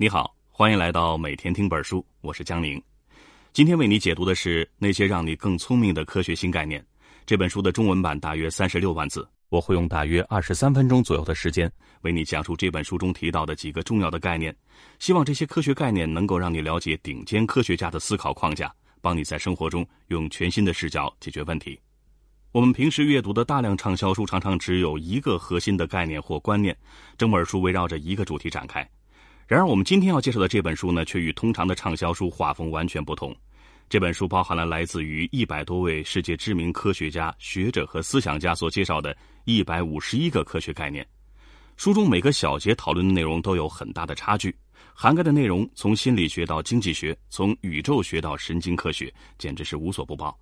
你好，欢迎来到每天听本书，我是江宁。今天为你解读的是那些让你更聪明的科学新概念。这本书的中文版大约三十六万字，我会用大约二十三分钟左右的时间为你讲述这本书中提到的几个重要的概念。希望这些科学概念能够让你了解顶尖科学家的思考框架，帮你在生活中用全新的视角解决问题。我们平时阅读的大量畅销书常常只有一个核心的概念或观念，整本书围绕着一个主题展开。然而，我们今天要介绍的这本书呢，却与通常的畅销书画风完全不同。这本书包含了来自于一百多位世界知名科学家、学者和思想家所介绍的一百五十一个科学概念。书中每个小节讨论的内容都有很大的差距，涵盖的内容从心理学到经济学，从宇宙学到神经科学，简直是无所不包。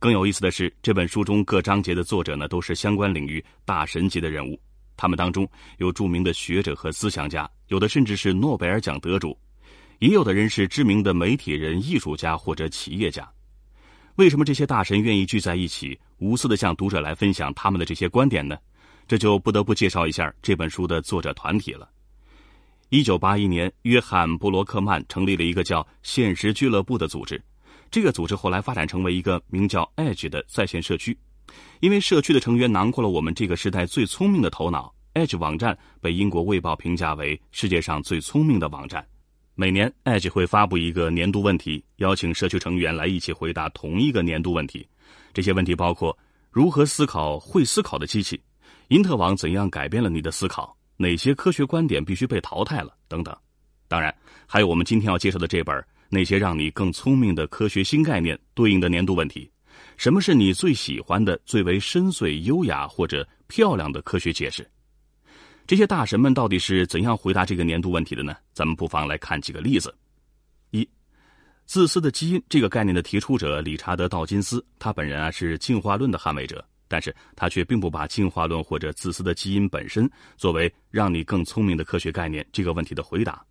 更有意思的是，这本书中各章节的作者呢，都是相关领域大神级的人物。他们当中有著名的学者和思想家，有的甚至是诺贝尔奖得主，也有的人是知名的媒体人、艺术家或者企业家。为什么这些大神愿意聚在一起，无私的向读者来分享他们的这些观点呢？这就不得不介绍一下这本书的作者团体了。一九八一年，约翰·布罗克曼成立了一个叫“现实俱乐部”的组织。这个组织后来发展成为一个名叫 Edge 的在线社区，因为社区的成员囊括了我们这个时代最聪明的头脑。Edge 网站被英国卫报评价为世界上最聪明的网站。每年，Edge 会发布一个年度问题，邀请社区成员来一起回答同一个年度问题。这些问题包括：如何思考会思考的机器？因特网怎样改变了你的思考？哪些科学观点必须被淘汰了？等等。当然，还有我们今天要介绍的这本。那些让你更聪明的科学新概念对应的年度问题，什么是你最喜欢的、最为深邃、优雅或者漂亮的科学解释？这些大神们到底是怎样回答这个年度问题的呢？咱们不妨来看几个例子。一，自私的基因这个概念的提出者理查德·道金斯，他本人啊是进化论的捍卫者，但是他却并不把进化论或者自私的基因本身作为让你更聪明的科学概念这个问题的回答。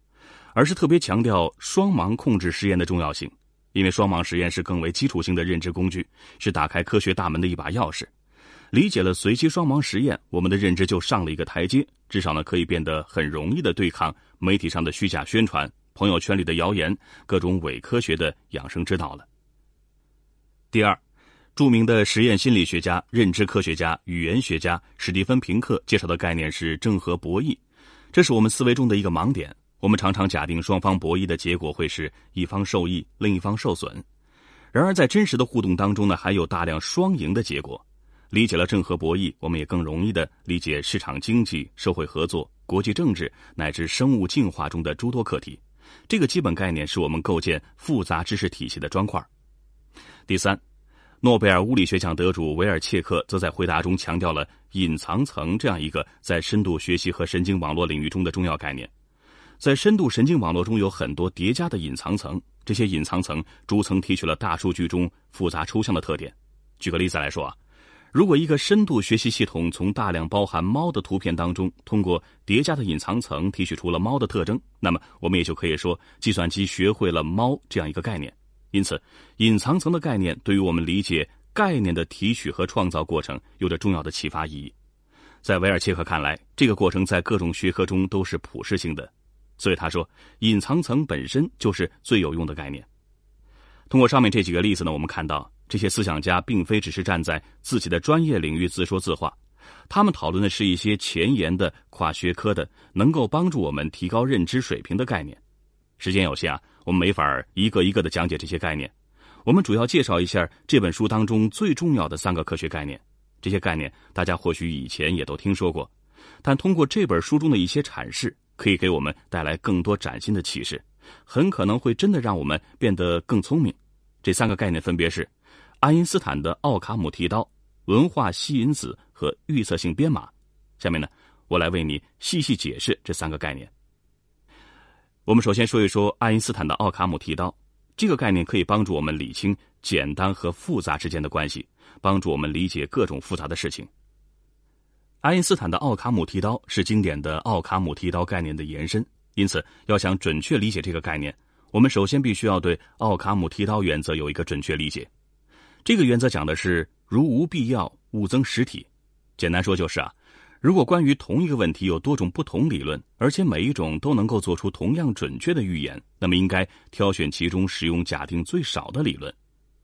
而是特别强调双盲控制实验的重要性，因为双盲实验是更为基础性的认知工具，是打开科学大门的一把钥匙。理解了随机双盲实验，我们的认知就上了一个台阶，至少呢可以变得很容易的对抗媒体上的虚假宣传、朋友圈里的谣言、各种伪科学的养生之道了。第二，著名的实验心理学家、认知科学家、语言学家史蒂芬·平克介绍的概念是正和博弈，这是我们思维中的一个盲点。我们常常假定双方博弈的结果会是一方受益，另一方受损。然而，在真实的互动当中呢，还有大量双赢的结果。理解了正和博弈，我们也更容易的理解市场经济、社会合作、国际政治乃至生物进化中的诸多课题。这个基本概念是我们构建复杂知识体系的砖块。第三，诺贝尔物理学奖得主维尔切克则在回答中强调了隐藏层这样一个在深度学习和神经网络领域中的重要概念。在深度神经网络中有很多叠加的隐藏层，这些隐藏层逐层提取了大数据中复杂抽象的特点。举个例子来说啊，如果一个深度学习系统从大量包含猫的图片当中，通过叠加的隐藏层提取出了猫的特征，那么我们也就可以说，计算机学会了猫这样一个概念。因此，隐藏层的概念对于我们理解概念的提取和创造过程有着重要的启发意义。在维尔切克看来，这个过程在各种学科中都是普适性的。所以他说，隐藏层本身就是最有用的概念。通过上面这几个例子呢，我们看到这些思想家并非只是站在自己的专业领域自说自话，他们讨论的是一些前沿的跨学科的，能够帮助我们提高认知水平的概念。时间有限啊，我们没法一个一个的讲解这些概念。我们主要介绍一下这本书当中最重要的三个科学概念。这些概念大家或许以前也都听说过，但通过这本书中的一些阐释。可以给我们带来更多崭新的启示，很可能会真的让我们变得更聪明。这三个概念分别是：爱因斯坦的奥卡姆剃刀、文化吸引子和预测性编码。下面呢，我来为你细细解释这三个概念。我们首先说一说爱因斯坦的奥卡姆剃刀，这个概念可以帮助我们理清简单和复杂之间的关系，帮助我们理解各种复杂的事情。爱因斯坦的奥卡姆剃刀是经典的奥卡姆剃刀概念的延伸，因此要想准确理解这个概念，我们首先必须要对奥卡姆剃刀原则有一个准确理解。这个原则讲的是如无必要，勿增实体。简单说就是啊，如果关于同一个问题有多种不同理论，而且每一种都能够做出同样准确的预言，那么应该挑选其中使用假定最少的理论。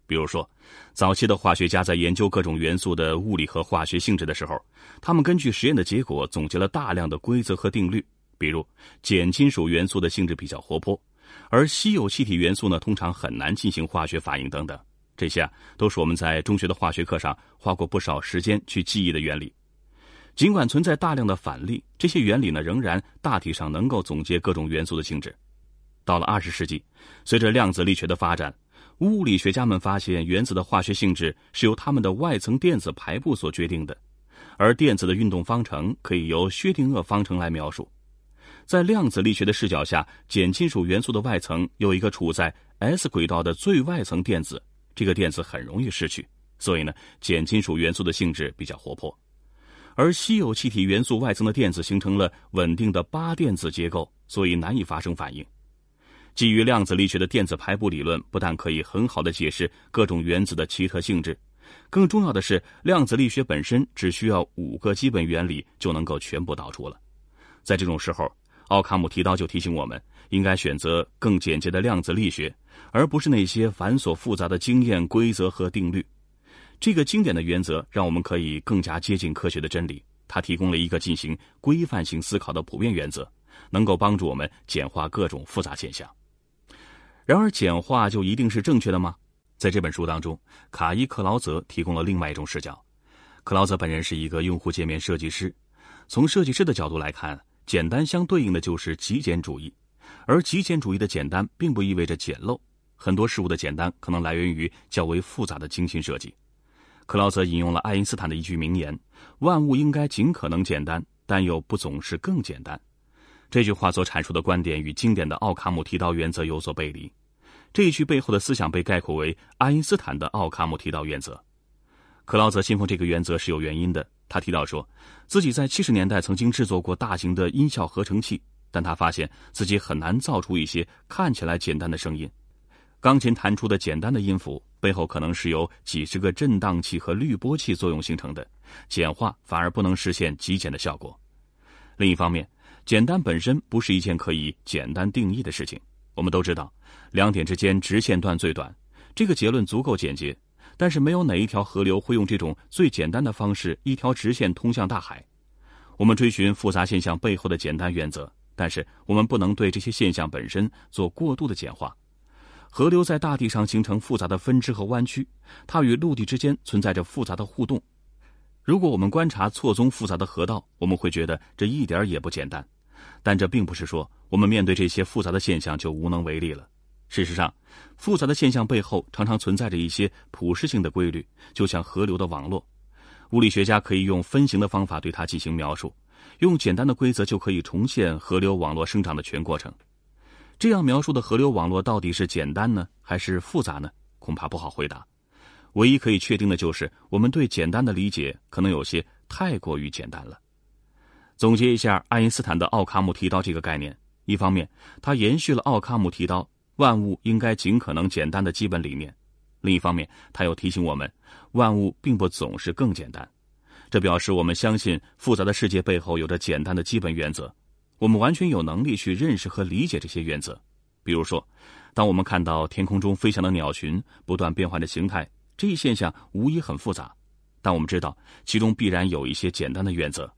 比如说，早期的化学家在研究各种元素的物理和化学性质的时候，他们根据实验的结果总结了大量的规则和定律。比如，碱金属元素的性质比较活泼，而稀有气体元素呢，通常很难进行化学反应等等。这些啊，都是我们在中学的化学课上花过不少时间去记忆的原理。尽管存在大量的反例，这些原理呢仍然大体上能够总结各种元素的性质。到了二十世纪，随着量子力学的发展，物理学家们发现原子的化学性质是由它们的外层电子排布所决定的，而电子的运动方程可以由薛定谔方程来描述。在量子力学的视角下，碱金属元素的外层有一个处在 s 轨道的最外层电子，这个电子很容易失去，所以呢，碱金属元素的性质比较活泼。而稀有气体元素外层的电子形成了稳定的八电子结构，所以难以发生反应。基于量子力学的电子排布理论，不但可以很好的解释各种原子的奇特性质，更重要的是，量子力学本身只需要五个基本原理就能够全部导出了。在这种时候，奥卡姆提刀就提醒我们，应该选择更简洁的量子力学，而不是那些繁琐复杂的经验规则和定律。这个经典的原则让我们可以更加接近科学的真理。它提供了一个进行规范性思考的普遍原则，能够帮助我们简化各种复杂现象。然而，简化就一定是正确的吗？在这本书当中，卡伊克劳泽提供了另外一种视角。克劳泽本人是一个用户界面设计师，从设计师的角度来看，简单相对应的就是极简主义，而极简主义的简单并不意味着简陋。很多事物的简单可能来源于较为复杂的精心设计。克劳泽引用了爱因斯坦的一句名言：“万物应该尽可能简单，但又不总是更简单。”这句话所阐述的观点与经典的奥卡姆剃刀原则有所背离。这一句背后的思想被概括为爱因斯坦的奥卡姆剃刀原则。克劳泽信奉这个原则是有原因的。他提到说，自己在七十年代曾经制作过大型的音效合成器，但他发现自己很难造出一些看起来简单的声音。钢琴弹出的简单的音符。背后可能是由几十个振荡器和滤波器作用形成的，简化反而不能实现极简的效果。另一方面，简单本身不是一件可以简单定义的事情。我们都知道，两点之间直线段最短，这个结论足够简洁。但是，没有哪一条河流会用这种最简单的方式，一条直线通向大海。我们追寻复杂现象背后的简单原则，但是我们不能对这些现象本身做过度的简化。河流在大地上形成复杂的分支和弯曲，它与陆地之间存在着复杂的互动。如果我们观察错综复杂的河道，我们会觉得这一点也不简单。但这并不是说我们面对这些复杂的现象就无能为力了。事实上，复杂的现象背后常常存在着一些普适性的规律，就像河流的网络。物理学家可以用分形的方法对它进行描述，用简单的规则就可以重现河流网络生长的全过程。这样描述的河流网络到底是简单呢，还是复杂呢？恐怕不好回答。唯一可以确定的就是，我们对简单的理解可能有些太过于简单了。总结一下，爱因斯坦的奥卡姆剃刀这个概念，一方面，它延续了奥卡姆剃刀“万物应该尽可能简单”的基本理念；另一方面，它又提醒我们，万物并不总是更简单。这表示我们相信复杂的世界背后有着简单的基本原则。我们完全有能力去认识和理解这些原则，比如说，当我们看到天空中飞翔的鸟群不断变换着形态，这一现象无疑很复杂，但我们知道其中必然有一些简单的原则。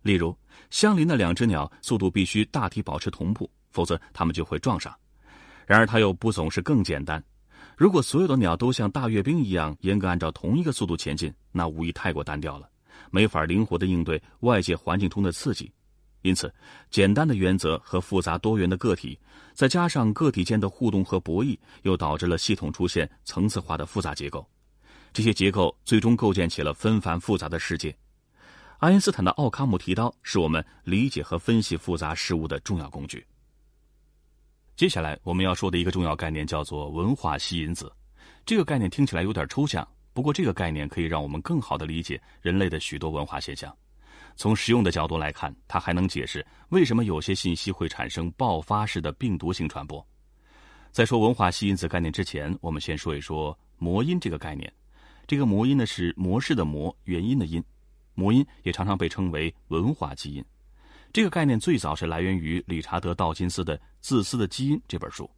例如，相邻的两只鸟速度必须大体保持同步，否则它们就会撞上。然而，它又不总是更简单。如果所有的鸟都像大阅兵一样严格按照同一个速度前进，那无疑太过单调了，没法灵活的应对外界环境中的刺激。因此，简单的原则和复杂多元的个体，再加上个体间的互动和博弈，又导致了系统出现层次化的复杂结构。这些结构最终构建起了纷繁复杂的世界。爱因斯坦的奥卡姆剃刀是我们理解和分析复杂事物的重要工具。接下来我们要说的一个重要概念叫做文化吸引子。这个概念听起来有点抽象，不过这个概念可以让我们更好的理解人类的许多文化现象。从实用的角度来看，它还能解释为什么有些信息会产生爆发式的病毒性传播。在说文化吸引子概念之前，我们先说一说魔音这个概念。这个魔音呢是模式的魔，元音的音。魔音也常常被称为文化基因。这个概念最早是来源于理查德·道金斯的《自私的基因》这本书。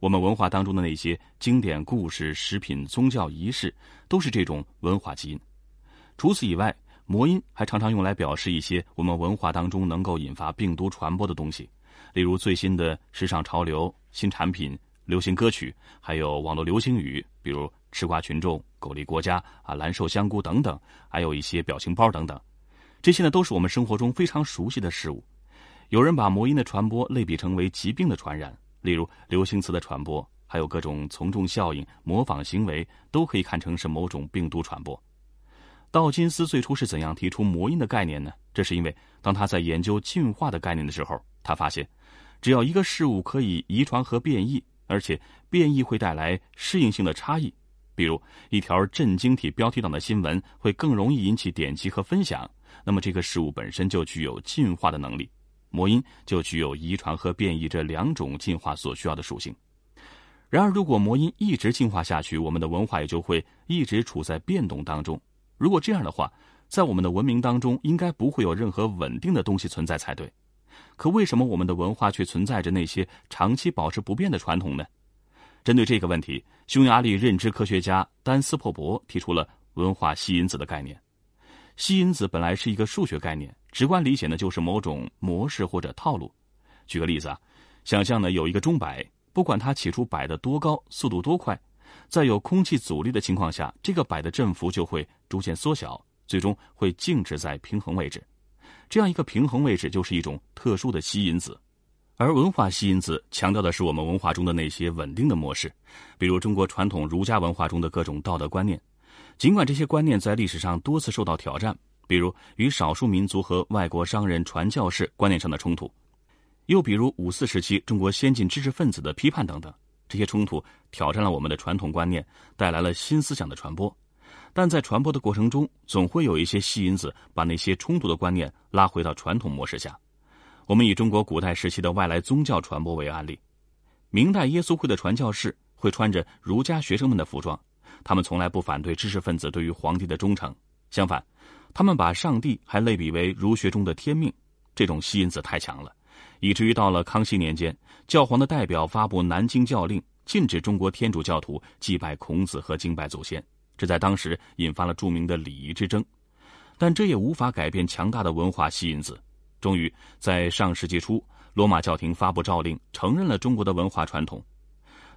我们文化当中的那些经典故事、食品、宗教仪式，都是这种文化基因。除此以外，魔音还常常用来表示一些我们文化当中能够引发病毒传播的东西，例如最新的时尚潮流、新产品、流行歌曲，还有网络流行语，比如“吃瓜群众”“狗力国家”啊“蓝瘦香菇”等等，还有一些表情包等等。这些呢，都是我们生活中非常熟悉的事物。有人把魔音的传播类比成为疾病的传染，例如流行词的传播，还有各种从众效应、模仿行为，都可以看成是某种病毒传播。道金斯最初是怎样提出魔音的概念呢？这是因为当他在研究进化的概念的时候，他发现，只要一个事物可以遗传和变异，而且变异会带来适应性的差异。比如，一条震惊体标题党的新闻会更容易引起点击和分享，那么这个事物本身就具有进化的能力。魔音就具有遗传和变异这两种进化所需要的属性。然而，如果魔音一直进化下去，我们的文化也就会一直处在变动当中。如果这样的话，在我们的文明当中，应该不会有任何稳定的东西存在才对。可为什么我们的文化却存在着那些长期保持不变的传统呢？针对这个问题，匈牙利认知科学家丹斯珀伯提出了文化吸引子的概念。吸引子本来是一个数学概念，直观理解呢就是某种模式或者套路。举个例子啊，想象呢有一个钟摆，不管它起初摆的多高，速度多快，在有空气阻力的情况下，这个摆的振幅就会逐渐缩小，最终会静止在平衡位置。这样一个平衡位置就是一种特殊的吸引子。而文化吸引子强调的是我们文化中的那些稳定的模式，比如中国传统儒家文化中的各种道德观念。尽管这些观念在历史上多次受到挑战，比如与少数民族和外国商人、传教士观念上的冲突，又比如五四时期中国先进知识分子的批判等等，这些冲突挑战了我们的传统观念，带来了新思想的传播。但在传播的过程中，总会有一些吸引子把那些冲突的观念拉回到传统模式下。我们以中国古代时期的外来宗教传播为案例，明代耶稣会的传教士会穿着儒家学生们的服装，他们从来不反对知识分子对于皇帝的忠诚，相反，他们把上帝还类比为儒学中的天命，这种吸引子太强了，以至于到了康熙年间，教皇的代表发布南京教令，禁止中国天主教徒祭拜孔子和敬拜祖先，这在当时引发了著名的礼仪之争，但这也无法改变强大的文化吸引子。终于在上世纪初，罗马教廷发布诏令，承认了中国的文化传统。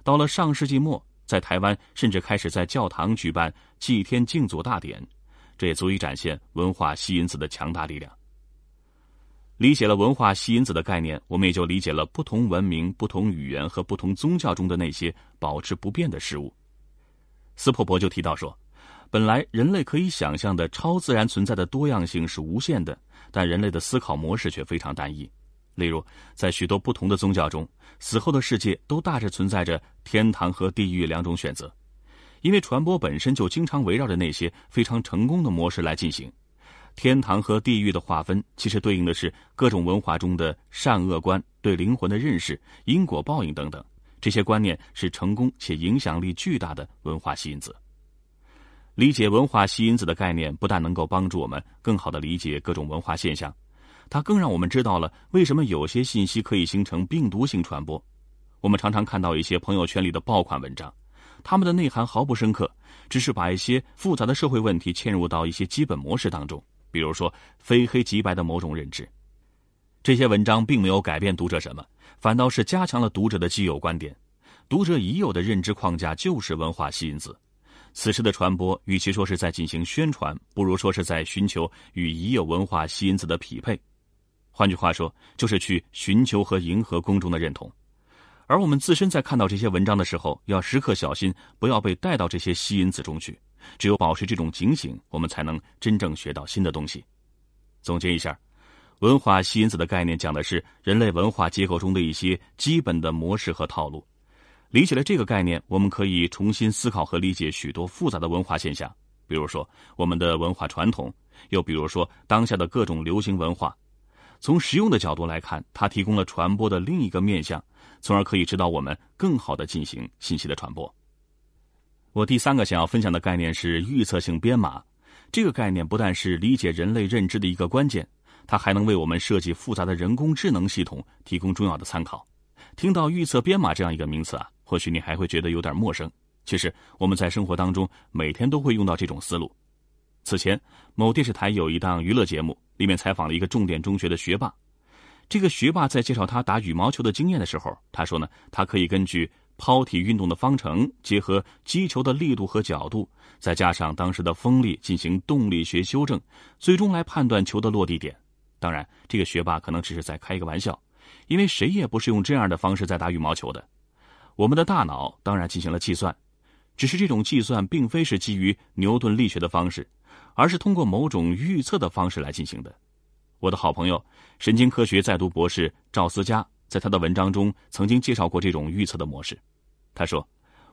到了上世纪末，在台湾甚至开始在教堂举办祭天敬祖大典，这也足以展现文化吸引子的强大力量。理解了文化吸引子的概念，我们也就理解了不同文明、不同语言和不同宗教中的那些保持不变的事物。斯珀伯就提到说。本来人类可以想象的超自然存在的多样性是无限的，但人类的思考模式却非常单一。例如，在许多不同的宗教中，死后的世界都大致存在着天堂和地狱两种选择，因为传播本身就经常围绕着那些非常成功的模式来进行。天堂和地狱的划分其实对应的是各种文化中的善恶观、对灵魂的认识、因果报应等等，这些观念是成功且影响力巨大的文化吸引子。理解文化吸引子的概念，不但能够帮助我们更好的理解各种文化现象，它更让我们知道了为什么有些信息可以形成病毒性传播。我们常常看到一些朋友圈里的爆款文章，他们的内涵毫不深刻，只是把一些复杂的社会问题嵌入到一些基本模式当中，比如说非黑即白的某种认知。这些文章并没有改变读者什么，反倒是加强了读者的既有观点。读者已有的认知框架就是文化吸引子。此时的传播，与其说是在进行宣传，不如说是在寻求与已有文化吸引子的匹配。换句话说，就是去寻求和迎合公众的认同。而我们自身在看到这些文章的时候，要时刻小心，不要被带到这些吸引子中去。只有保持这种警醒，我们才能真正学到新的东西。总结一下，文化吸引子的概念讲的是人类文化结构中的一些基本的模式和套路。理解了这个概念，我们可以重新思考和理解许多复杂的文化现象，比如说我们的文化传统，又比如说当下的各种流行文化。从实用的角度来看，它提供了传播的另一个面向，从而可以指导我们更好的进行信息的传播。我第三个想要分享的概念是预测性编码，这个概念不但是理解人类认知的一个关键，它还能为我们设计复杂的人工智能系统提供重要的参考。听到预测编码这样一个名词啊，或许你还会觉得有点陌生。其实我们在生活当中每天都会用到这种思路。此前，某电视台有一档娱乐节目，里面采访了一个重点中学的学霸。这个学霸在介绍他打羽毛球的经验的时候，他说呢，他可以根据抛体运动的方程，结合击球的力度和角度，再加上当时的风力进行动力学修正，最终来判断球的落地点。当然，这个学霸可能只是在开一个玩笑，因为谁也不是用这样的方式在打羽毛球的。我们的大脑当然进行了计算，只是这种计算并非是基于牛顿力学的方式，而是通过某种预测的方式来进行的。我的好朋友、神经科学在读博士赵思佳在他的文章中曾经介绍过这种预测的模式。他说：“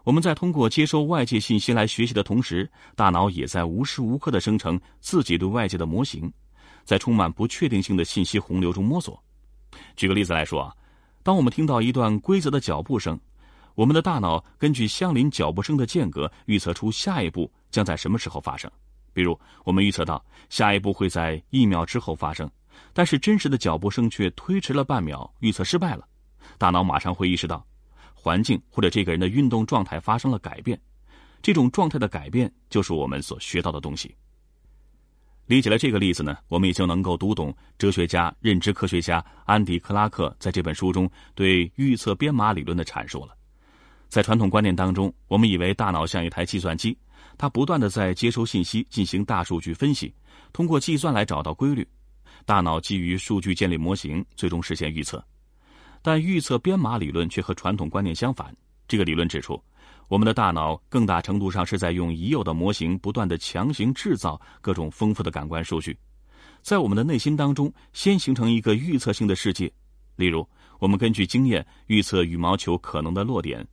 我们在通过接收外界信息来学习的同时，大脑也在无时无刻的生成自己对外界的模型，在充满不确定性的信息洪流中摸索。举个例子来说啊，当我们听到一段规则的脚步声，我们的大脑根据相邻脚步声的间隔，预测出下一步将在什么时候发生。比如，我们预测到下一步会在一秒之后发生。”但是真实的脚步声却推迟了半秒，预测失败了。大脑马上会意识到，环境或者这个人的运动状态发生了改变。这种状态的改变就是我们所学到的东西。理解了这个例子呢，我们也就能够读懂哲学家、认知科学家安迪·克拉克在这本书中对预测编码理论的阐述了。在传统观念当中，我们以为大脑像一台计算机，它不断的在接收信息，进行大数据分析，通过计算来找到规律。大脑基于数据建立模型，最终实现预测。但预测编码理论却和传统观念相反。这个理论指出，我们的大脑更大程度上是在用已有的模型不断的强行制造各种丰富的感官数据，在我们的内心当中先形成一个预测性的世界。例如，我们根据经验预测羽毛球可能的落点。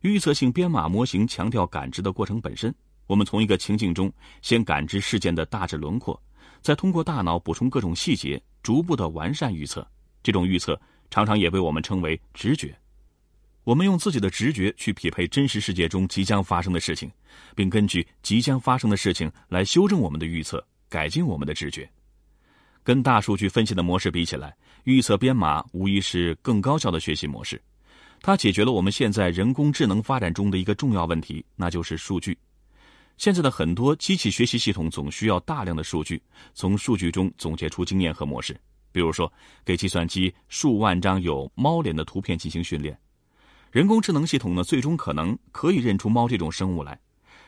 预测性编码模型强调感知的过程本身。我们从一个情境中先感知事件的大致轮廓。再通过大脑补充各种细节，逐步的完善预测。这种预测常常也被我们称为直觉。我们用自己的直觉去匹配真实世界中即将发生的事情，并根据即将发生的事情来修正我们的预测，改进我们的直觉。跟大数据分析的模式比起来，预测编码无疑是更高效的学习模式。它解决了我们现在人工智能发展中的一个重要问题，那就是数据。现在的很多机器学习系统总需要大量的数据，从数据中总结出经验和模式。比如说，给计算机数万张有猫脸的图片进行训练，人工智能系统呢，最终可能可以认出猫这种生物来。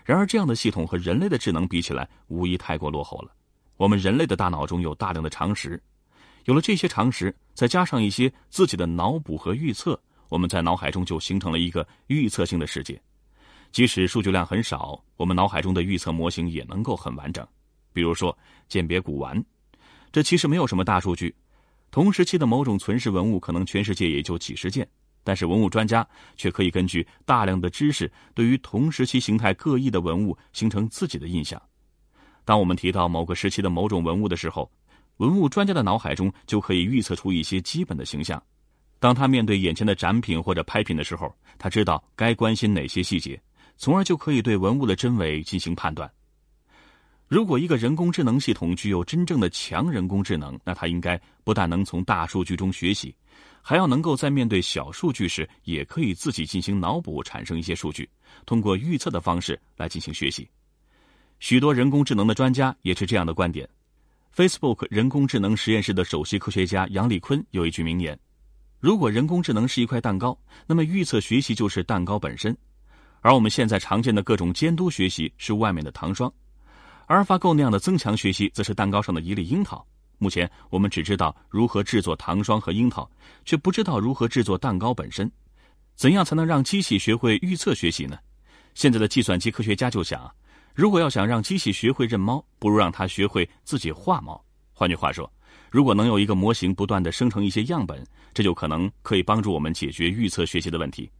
然而，这样的系统和人类的智能比起来，无疑太过落后了。我们人类的大脑中有大量的常识，有了这些常识，再加上一些自己的脑补和预测，我们在脑海中就形成了一个预测性的世界。即使数据量很少，我们脑海中的预测模型也能够很完整。比如说鉴别古玩，这其实没有什么大数据。同时期的某种存世文物，可能全世界也就几十件，但是文物专家却可以根据大量的知识，对于同时期形态各异的文物形成自己的印象。当我们提到某个时期的某种文物的时候，文物专家的脑海中就可以预测出一些基本的形象。当他面对眼前的展品或者拍品的时候，他知道该关心哪些细节。从而就可以对文物的真伪进行判断。如果一个人工智能系统具有真正的强人工智能，那它应该不但能从大数据中学习，还要能够在面对小数据时，也可以自己进行脑补，产生一些数据，通过预测的方式来进行学习。许多人工智能的专家也是这样的观点。Facebook 人工智能实验室的首席科学家杨立坤有一句名言：“如果人工智能是一块蛋糕，那么预测学习就是蛋糕本身。”而我们现在常见的各种监督学习是外面的糖霜，阿尔法狗那样的增强学习则是蛋糕上的一粒樱桃。目前我们只知道如何制作糖霜和樱桃，却不知道如何制作蛋糕本身。怎样才能让机器学会预测学习呢？现在的计算机科学家就想，如果要想让机器学会认猫，不如让它学会自己画猫。换句话说，如果能有一个模型不断的生成一些样本，这就可能可以帮助我们解决预测学习的问题。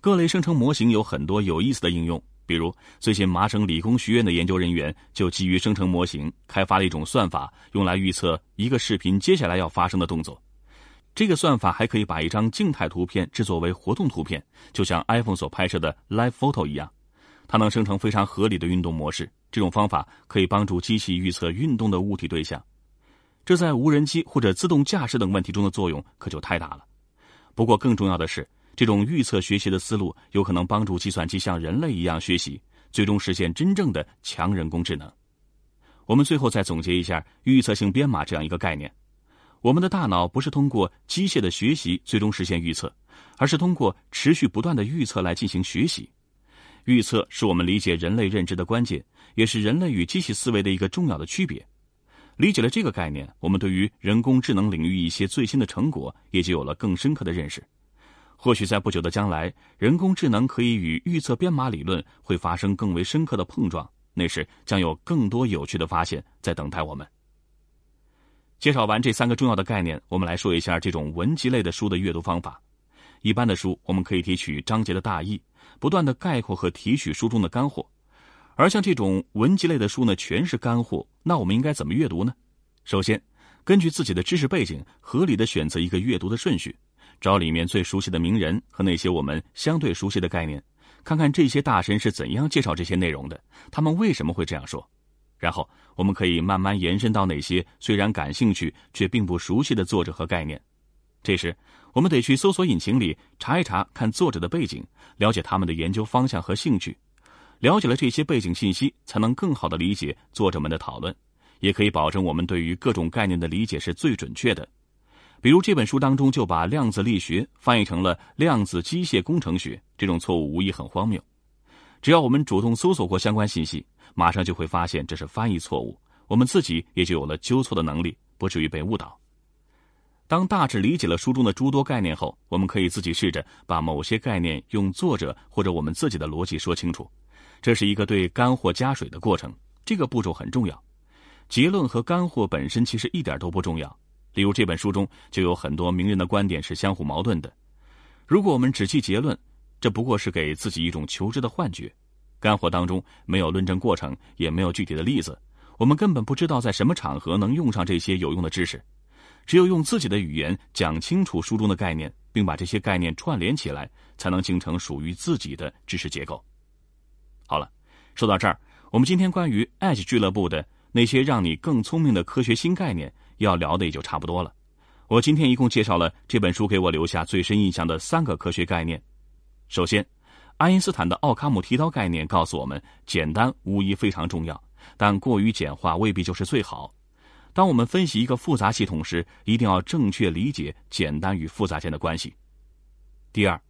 各类生成模型有很多有意思的应用，比如最近麻省理工学院的研究人员就基于生成模型开发了一种算法，用来预测一个视频接下来要发生的动作。这个算法还可以把一张静态图片制作为活动图片，就像 iPhone 所拍摄的 Live Photo 一样。它能生成非常合理的运动模式。这种方法可以帮助机器预测运动的物体对象，这在无人机或者自动驾驶等问题中的作用可就太大了。不过，更重要的是，这种预测学习的思路有可能帮助计算机像人类一样学习，最终实现真正的强人工智能。我们最后再总结一下预测性编码这样一个概念：我们的大脑不是通过机械的学习最终实现预测，而是通过持续不断的预测来进行学习。预测是我们理解人类认知的关键，也是人类与机器思维的一个重要的区别。理解了这个概念，我们对于人工智能领域一些最新的成果也就有了更深刻的认识。或许在不久的将来，人工智能可以与预测编码理论会发生更为深刻的碰撞，那时将有更多有趣的发现在等待我们。介绍完这三个重要的概念，我们来说一下这种文集类的书的阅读方法。一般的书，我们可以提取章节的大意，不断的概括和提取书中的干货。而像这种文集类的书呢，全是干货。那我们应该怎么阅读呢？首先，根据自己的知识背景，合理的选择一个阅读的顺序，找里面最熟悉的名人和那些我们相对熟悉的概念，看看这些大神是怎样介绍这些内容的，他们为什么会这样说。然后，我们可以慢慢延伸到那些虽然感兴趣却并不熟悉的作者和概念。这时，我们得去搜索引擎里查一查，看作者的背景，了解他们的研究方向和兴趣。了解了这些背景信息，才能更好的理解作者们的讨论，也可以保证我们对于各种概念的理解是最准确的。比如这本书当中就把量子力学翻译成了量子机械工程学，这种错误无疑很荒谬。只要我们主动搜索过相关信息，马上就会发现这是翻译错误，我们自己也就有了纠错的能力，不至于被误导。当大致理解了书中的诸多概念后，我们可以自己试着把某些概念用作者或者我们自己的逻辑说清楚。这是一个对干货加水的过程，这个步骤很重要。结论和干货本身其实一点都不重要。例如这本书中就有很多名人的观点是相互矛盾的。如果我们只记结论，这不过是给自己一种求知的幻觉。干货当中没有论证过程，也没有具体的例子，我们根本不知道在什么场合能用上这些有用的知识。只有用自己的语言讲清楚书中的概念，并把这些概念串联起来，才能形成属于自己的知识结构。好了，说到这儿，我们今天关于 Edge 俱乐部的那些让你更聪明的科学新概念要聊的也就差不多了。我今天一共介绍了这本书给我留下最深印象的三个科学概念。首先，爱因斯坦的奥卡姆剃刀概念告诉我们，简单无疑非常重要，但过于简化未必就是最好。当我们分析一个复杂系统时，一定要正确理解简单与复杂间的关系。第二。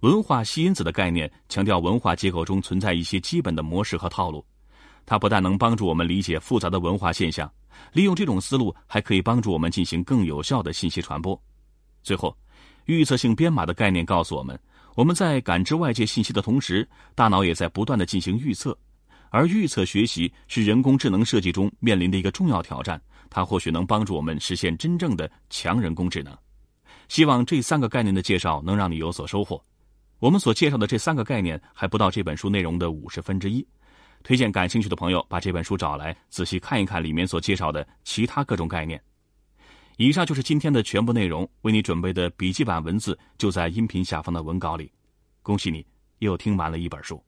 文化吸因子的概念强调文化结构中存在一些基本的模式和套路，它不但能帮助我们理解复杂的文化现象，利用这种思路还可以帮助我们进行更有效的信息传播。最后，预测性编码的概念告诉我们，我们在感知外界信息的同时，大脑也在不断的进行预测，而预测学习是人工智能设计中面临的一个重要挑战，它或许能帮助我们实现真正的强人工智能。希望这三个概念的介绍能让你有所收获。我们所介绍的这三个概念还不到这本书内容的五十分之一，推荐感兴趣的朋友把这本书找来仔细看一看里面所介绍的其他各种概念。以上就是今天的全部内容，为你准备的笔记版文字就在音频下方的文稿里。恭喜你又听完了一本书。